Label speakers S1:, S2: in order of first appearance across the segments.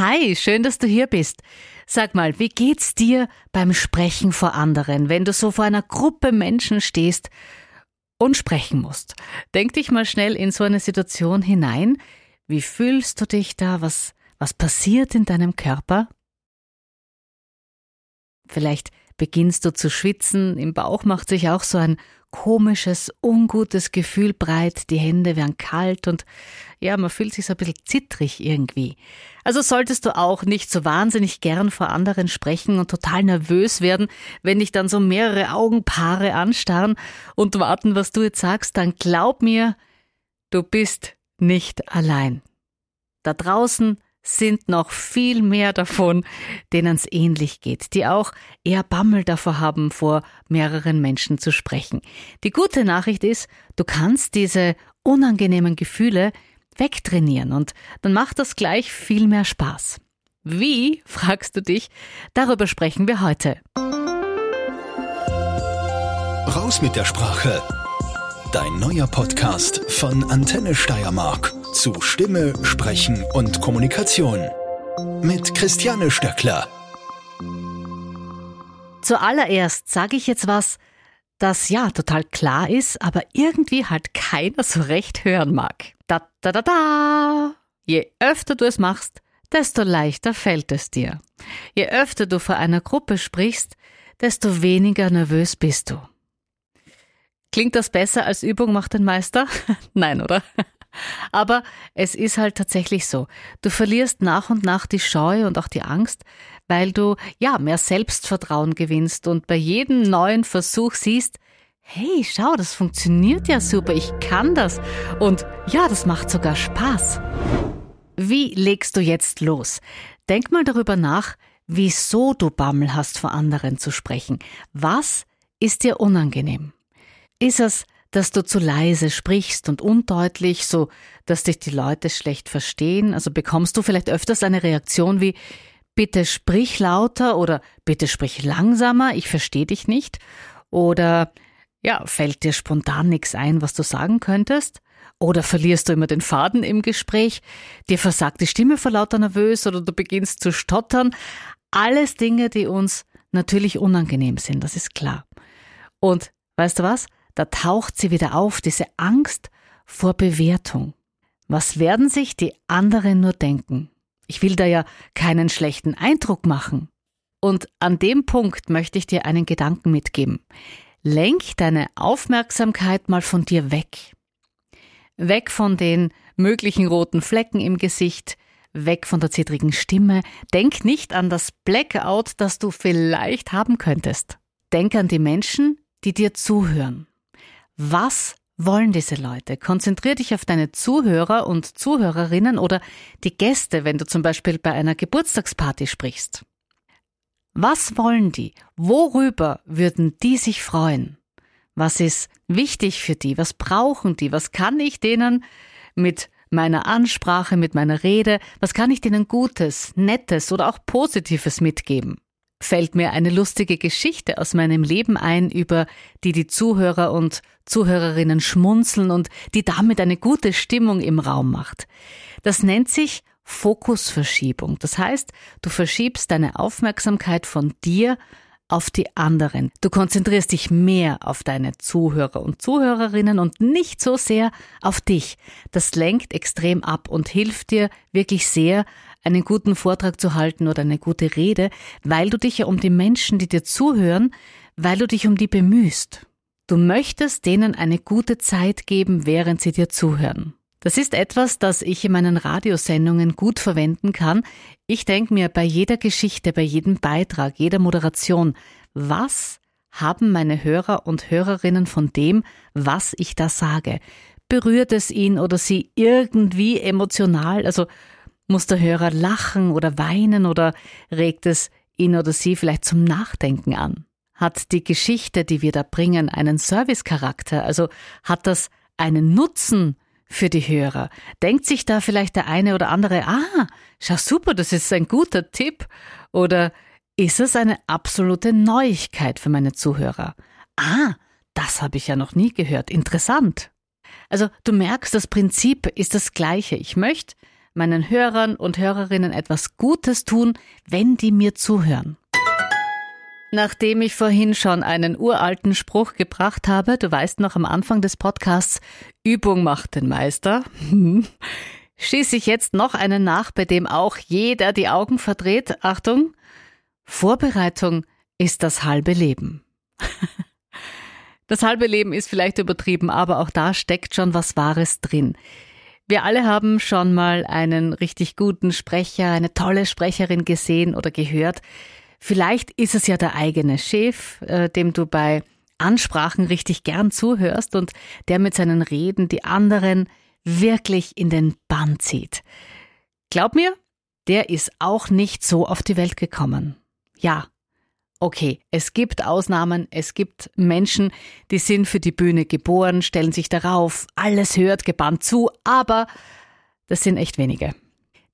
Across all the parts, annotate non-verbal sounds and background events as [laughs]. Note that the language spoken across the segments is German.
S1: Hi, schön, dass du hier bist. Sag mal, wie geht's dir beim Sprechen vor anderen, wenn du so vor einer Gruppe Menschen stehst und sprechen musst? Denk dich mal schnell in so eine Situation hinein. Wie fühlst du dich da? Was, was passiert in deinem Körper? Vielleicht beginnst du zu schwitzen, im Bauch macht sich auch so ein komisches, ungutes Gefühl breit, die Hände werden kalt und ja, man fühlt sich so ein bisschen zittrig irgendwie. Also solltest du auch nicht so wahnsinnig gern vor anderen sprechen und total nervös werden, wenn dich dann so mehrere Augenpaare anstarren und warten, was du jetzt sagst, dann glaub mir, du bist nicht allein. Da draußen sind noch viel mehr davon, denen es ähnlich geht, die auch eher Bammel davor haben, vor mehreren Menschen zu sprechen. Die gute Nachricht ist, du kannst diese unangenehmen Gefühle wegtrainieren und dann macht das gleich viel mehr Spaß. Wie, fragst du dich, darüber sprechen wir heute.
S2: Raus mit der Sprache. Dein neuer Podcast von Antenne Steiermark zu Stimme, Sprechen und Kommunikation. Mit Christiane Stöckler.
S1: Zuallererst sage ich jetzt was, das ja total klar ist, aber irgendwie halt keiner so recht hören mag. Da da da da. Je öfter du es machst, desto leichter fällt es dir. Je öfter du vor einer Gruppe sprichst, desto weniger nervös bist du. Klingt das besser als Übung macht den Meister? [laughs] Nein, oder? Aber es ist halt tatsächlich so. Du verlierst nach und nach die Scheu und auch die Angst, weil du ja mehr Selbstvertrauen gewinnst und bei jedem neuen Versuch siehst, hey, schau, das funktioniert ja super, ich kann das und ja, das macht sogar Spaß. Wie legst du jetzt los? Denk mal darüber nach, wieso du Bammel hast, vor anderen zu sprechen. Was ist dir unangenehm? Ist es, dass du zu leise sprichst und undeutlich, so dass dich die Leute schlecht verstehen? Also bekommst du vielleicht öfters eine Reaktion wie bitte sprich lauter oder bitte sprich langsamer, ich verstehe dich nicht? Oder ja, fällt dir spontan nichts ein, was du sagen könntest? Oder verlierst du immer den Faden im Gespräch? Dir versagt die Stimme vor lauter nervös oder du beginnst zu stottern? Alles Dinge, die uns natürlich unangenehm sind, das ist klar. Und weißt du was? Da taucht sie wieder auf, diese Angst vor Bewertung. Was werden sich die anderen nur denken? Ich will da ja keinen schlechten Eindruck machen. Und an dem Punkt möchte ich dir einen Gedanken mitgeben. Lenk deine Aufmerksamkeit mal von dir weg. Weg von den möglichen roten Flecken im Gesicht, weg von der zittrigen Stimme. Denk nicht an das Blackout, das du vielleicht haben könntest. Denk an die Menschen, die dir zuhören. Was wollen diese Leute? Konzentrier dich auf deine Zuhörer und Zuhörerinnen oder die Gäste, wenn du zum Beispiel bei einer Geburtstagsparty sprichst. Was wollen die? Worüber würden die sich freuen? Was ist wichtig für die? Was brauchen die? Was kann ich denen mit meiner Ansprache, mit meiner Rede, was kann ich denen Gutes, Nettes oder auch Positives mitgeben? Fällt mir eine lustige Geschichte aus meinem Leben ein, über die die Zuhörer und Zuhörerinnen schmunzeln und die damit eine gute Stimmung im Raum macht. Das nennt sich Fokusverschiebung. Das heißt, du verschiebst deine Aufmerksamkeit von dir auf die anderen. Du konzentrierst dich mehr auf deine Zuhörer und Zuhörerinnen und nicht so sehr auf dich. Das lenkt extrem ab und hilft dir wirklich sehr, einen guten Vortrag zu halten oder eine gute Rede, weil du dich ja um die Menschen, die dir zuhören, weil du dich um die bemühst. Du möchtest denen eine gute Zeit geben, während sie dir zuhören. Das ist etwas, das ich in meinen Radiosendungen gut verwenden kann. Ich denke mir bei jeder Geschichte, bei jedem Beitrag, jeder Moderation, was haben meine Hörer und Hörerinnen von dem, was ich da sage? Berührt es ihn oder sie irgendwie emotional? Also muss der Hörer lachen oder weinen oder regt es ihn oder sie vielleicht zum Nachdenken an? Hat die Geschichte, die wir da bringen, einen Servicecharakter? Also hat das einen Nutzen für die Hörer? Denkt sich da vielleicht der eine oder andere, ah, schau super, das ist ein guter Tipp? Oder ist es eine absolute Neuigkeit für meine Zuhörer? Ah, das habe ich ja noch nie gehört. Interessant. Also du merkst, das Prinzip ist das gleiche. Ich möchte meinen Hörern und Hörerinnen etwas Gutes tun, wenn die mir zuhören. Nachdem ich vorhin schon einen uralten Spruch gebracht habe, du weißt noch am Anfang des Podcasts, Übung macht den Meister, [laughs] schieße ich jetzt noch einen nach, bei dem auch jeder die Augen verdreht. Achtung, Vorbereitung ist das halbe Leben. [laughs] Das halbe Leben ist vielleicht übertrieben, aber auch da steckt schon was Wahres drin. Wir alle haben schon mal einen richtig guten Sprecher, eine tolle Sprecherin gesehen oder gehört. Vielleicht ist es ja der eigene Chef, äh, dem du bei Ansprachen richtig gern zuhörst und der mit seinen Reden die anderen wirklich in den Bann zieht. Glaub mir, der ist auch nicht so auf die Welt gekommen. Ja, okay, es gibt Ausnahmen, es gibt Menschen, die sind für die Bühne geboren, stellen sich darauf, alles hört gebannt zu, aber das sind echt wenige.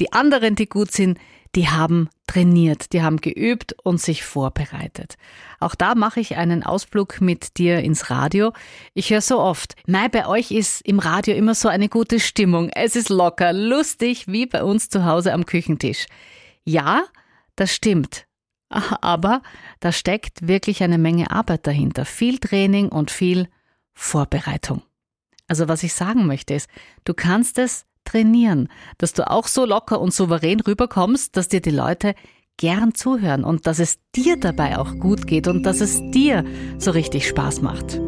S1: Die anderen, die gut sind, die haben trainiert, die haben geübt und sich vorbereitet. Auch da mache ich einen Ausflug mit dir ins Radio. Ich höre so oft, nein, bei euch ist im Radio immer so eine gute Stimmung. Es ist locker, lustig, wie bei uns zu Hause am Küchentisch. Ja, das stimmt. [laughs] Aber da steckt wirklich eine Menge Arbeit dahinter. Viel Training und viel Vorbereitung. Also was ich sagen möchte ist, du kannst es trainieren, dass du auch so locker und souverän rüberkommst, dass dir die Leute gern zuhören und dass es dir dabei auch gut geht und dass es dir so richtig Spaß macht.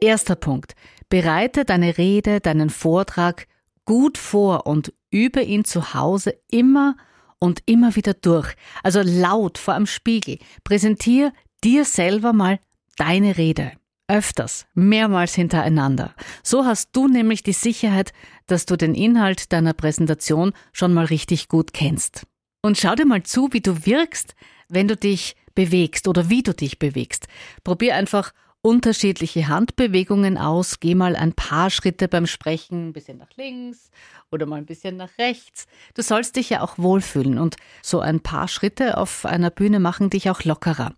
S1: Erster Punkt. Bereite deine Rede, deinen Vortrag gut vor und übe ihn zu Hause immer und immer wieder durch. Also laut vor einem Spiegel. Präsentier dir selber mal deine Rede. Öfters, mehrmals hintereinander. So hast du nämlich die Sicherheit, dass du den Inhalt deiner Präsentation schon mal richtig gut kennst. Und schau dir mal zu, wie du wirkst, wenn du dich bewegst oder wie du dich bewegst. Probier einfach unterschiedliche Handbewegungen aus. Geh mal ein paar Schritte beim Sprechen, ein bisschen nach links oder mal ein bisschen nach rechts. Du sollst dich ja auch wohlfühlen und so ein paar Schritte auf einer Bühne machen dich auch lockerer.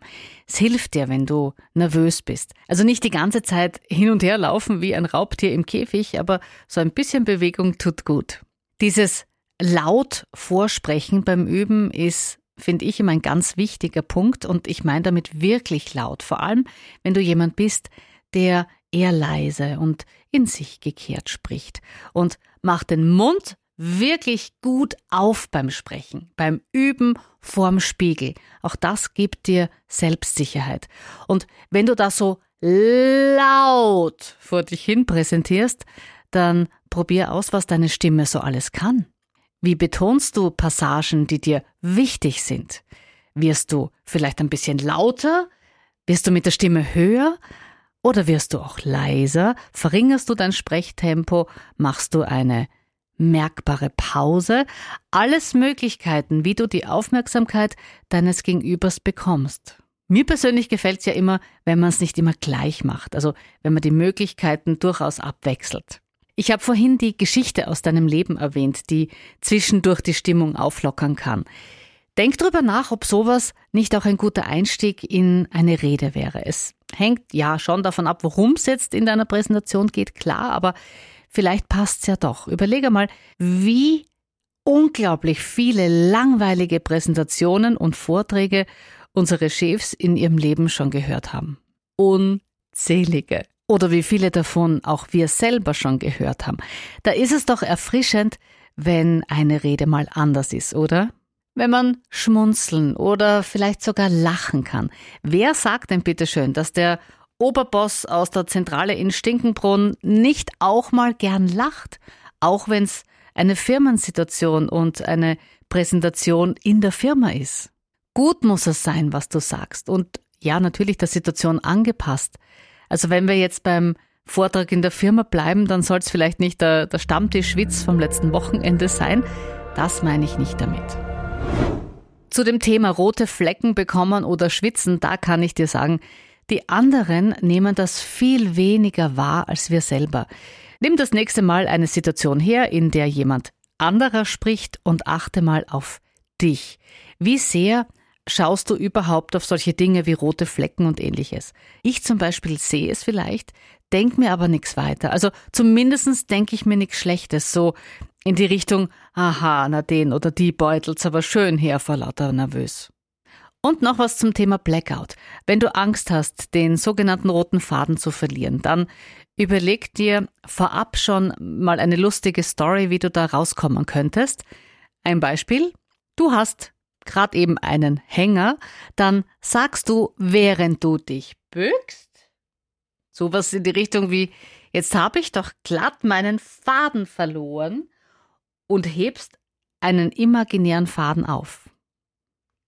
S1: Es hilft dir, wenn du nervös bist. Also nicht die ganze Zeit hin und her laufen wie ein Raubtier im Käfig, aber so ein bisschen Bewegung tut gut. Dieses laut Vorsprechen beim Üben ist finde ich immer ein ganz wichtiger Punkt und ich meine damit wirklich laut, vor allem wenn du jemand bist, der eher leise und in sich gekehrt spricht und mach den Mund wirklich gut auf beim Sprechen, beim Üben vorm Spiegel. Auch das gibt dir Selbstsicherheit. Und wenn du das so laut vor dich hin präsentierst, dann probier aus, was deine Stimme so alles kann. Wie betonst du Passagen, die dir wichtig sind? Wirst du vielleicht ein bisschen lauter? Wirst du mit der Stimme höher? Oder wirst du auch leiser? Verringerst du dein Sprechtempo? Machst du eine merkbare Pause? Alles Möglichkeiten, wie du die Aufmerksamkeit deines Gegenübers bekommst. Mir persönlich gefällt es ja immer, wenn man es nicht immer gleich macht, also wenn man die Möglichkeiten durchaus abwechselt. Ich habe vorhin die Geschichte aus deinem Leben erwähnt, die zwischendurch die Stimmung auflockern kann. Denk drüber nach, ob sowas nicht auch ein guter Einstieg in eine Rede wäre. Es hängt ja schon davon ab, worum es jetzt in deiner Präsentation geht, klar, aber vielleicht passt's ja doch. Überlege mal, wie unglaublich viele langweilige Präsentationen und Vorträge unsere Chefs in ihrem Leben schon gehört haben. Unzählige oder wie viele davon auch wir selber schon gehört haben. Da ist es doch erfrischend, wenn eine Rede mal anders ist, oder? Wenn man schmunzeln oder vielleicht sogar lachen kann. Wer sagt denn bitte schön, dass der Oberboss aus der Zentrale in Stinkenbrunn nicht auch mal gern lacht, auch wenn es eine Firmensituation und eine Präsentation in der Firma ist? Gut muss es sein, was du sagst und ja, natürlich der Situation angepasst. Also wenn wir jetzt beim Vortrag in der Firma bleiben, dann soll es vielleicht nicht der, der Stammtischwitz vom letzten Wochenende sein. Das meine ich nicht damit. Zu dem Thema rote Flecken bekommen oder schwitzen, da kann ich dir sagen, die anderen nehmen das viel weniger wahr als wir selber. Nimm das nächste Mal eine Situation her, in der jemand anderer spricht und achte mal auf dich. Wie sehr schaust du überhaupt auf solche Dinge wie rote Flecken und ähnliches? Ich zum Beispiel sehe es vielleicht, denk mir aber nichts weiter. Also zumindestens denke ich mir nichts Schlechtes. So, in die Richtung, aha, na den oder die beutelt's aber schön her vor lauter nervös. Und noch was zum Thema Blackout. Wenn du Angst hast, den sogenannten roten Faden zu verlieren, dann überleg dir vorab schon mal eine lustige Story, wie du da rauskommen könntest. Ein Beispiel. Du hast gerade eben einen Hänger, dann sagst du, während du dich bückst, sowas in die Richtung wie, jetzt habe ich doch glatt meinen Faden verloren und hebst einen imaginären Faden auf.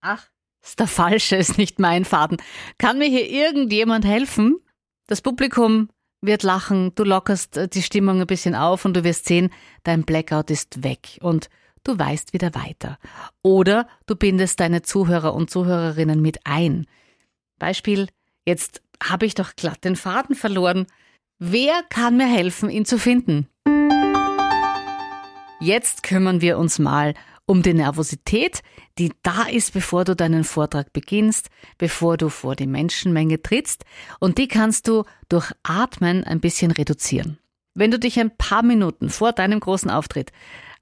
S1: Ach, ist der falsche, ist nicht mein Faden. Kann mir hier irgendjemand helfen? Das Publikum wird lachen, du lockerst äh, die Stimmung ein bisschen auf und du wirst sehen, dein Blackout ist weg und du weißt wieder weiter. Oder du bindest deine Zuhörer und Zuhörerinnen mit ein. Beispiel, jetzt habe ich doch glatt den Faden verloren. Wer kann mir helfen, ihn zu finden? Jetzt kümmern wir uns mal um die Nervosität, die da ist, bevor du deinen Vortrag beginnst, bevor du vor die Menschenmenge trittst, und die kannst du durch Atmen ein bisschen reduzieren. Wenn du dich ein paar Minuten vor deinem großen Auftritt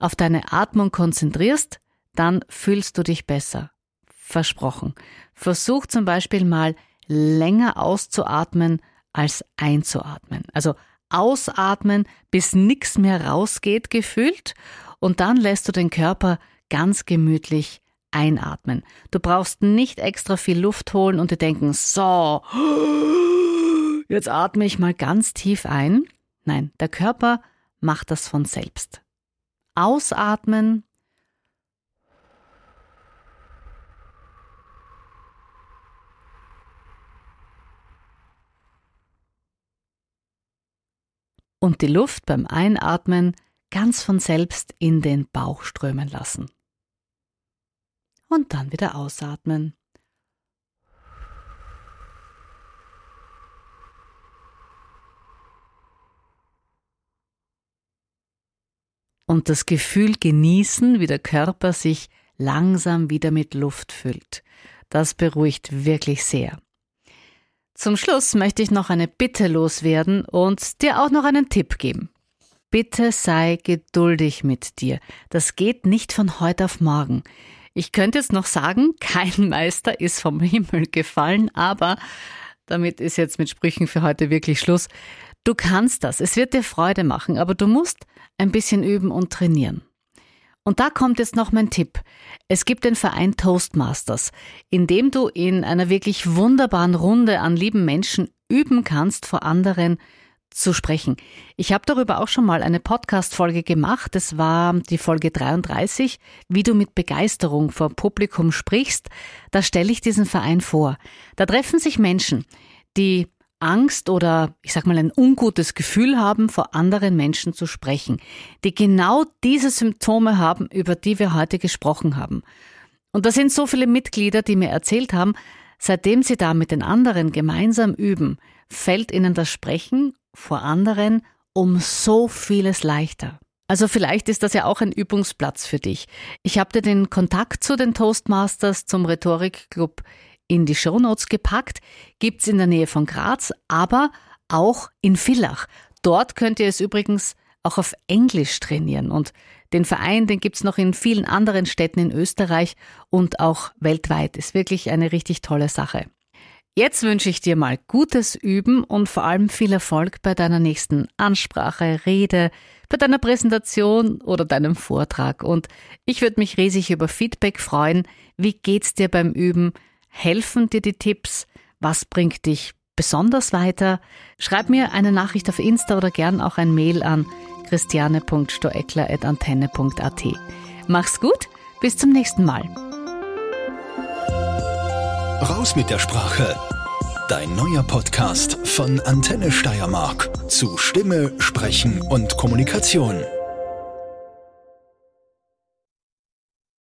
S1: auf deine Atmung konzentrierst, dann fühlst du dich besser. Versprochen. Versuch zum Beispiel mal länger auszuatmen als einzuatmen. Also ausatmen, bis nichts mehr rausgeht gefühlt und dann lässt du den Körper ganz gemütlich einatmen. Du brauchst nicht extra viel Luft holen und dir denken, so, jetzt atme ich mal ganz tief ein. Nein, der Körper macht das von selbst. Ausatmen und die Luft beim Einatmen ganz von selbst in den Bauch strömen lassen. Und dann wieder ausatmen. Und das Gefühl genießen, wie der Körper sich langsam wieder mit Luft füllt. Das beruhigt wirklich sehr. Zum Schluss möchte ich noch eine Bitte loswerden und dir auch noch einen Tipp geben. Bitte sei geduldig mit dir. Das geht nicht von heute auf morgen. Ich könnte jetzt noch sagen, [laughs] kein Meister ist vom Himmel gefallen, aber damit ist jetzt mit Sprüchen für heute wirklich Schluss. Du kannst das, es wird dir Freude machen, aber du musst ein bisschen üben und trainieren. Und da kommt jetzt noch mein Tipp. Es gibt den Verein Toastmasters, in dem du in einer wirklich wunderbaren Runde an lieben Menschen üben kannst, vor anderen zu sprechen. Ich habe darüber auch schon mal eine Podcast-Folge gemacht. Das war die Folge 33, wie du mit Begeisterung vor Publikum sprichst. Da stelle ich diesen Verein vor. Da treffen sich Menschen, die Angst oder ich sag mal ein ungutes Gefühl haben, vor anderen Menschen zu sprechen, die genau diese Symptome haben, über die wir heute gesprochen haben. Und da sind so viele Mitglieder, die mir erzählt haben, seitdem sie da mit den anderen gemeinsam üben, fällt ihnen das Sprechen vor anderen um so vieles leichter. Also vielleicht ist das ja auch ein Übungsplatz für dich. Ich habe dir den Kontakt zu den Toastmasters zum Rhetorikclub in die Shownotes gepackt, gibt's in der Nähe von Graz, aber auch in Villach. Dort könnt ihr es übrigens auch auf Englisch trainieren und den Verein, den gibt's noch in vielen anderen Städten in Österreich und auch weltweit. Ist wirklich eine richtig tolle Sache. Jetzt wünsche ich dir mal gutes Üben und vor allem viel Erfolg bei deiner nächsten Ansprache, Rede, bei deiner Präsentation oder deinem Vortrag. Und ich würde mich riesig über Feedback freuen. Wie geht's dir beim Üben? Helfen dir die Tipps? Was bringt dich besonders weiter? Schreib mir eine Nachricht auf Insta oder gern auch ein Mail an christiane.stoeckler.antenne.at. Mach's gut, bis zum nächsten Mal.
S2: Raus mit der Sprache. Dein neuer Podcast von Antenne Steiermark zu Stimme, Sprechen und Kommunikation.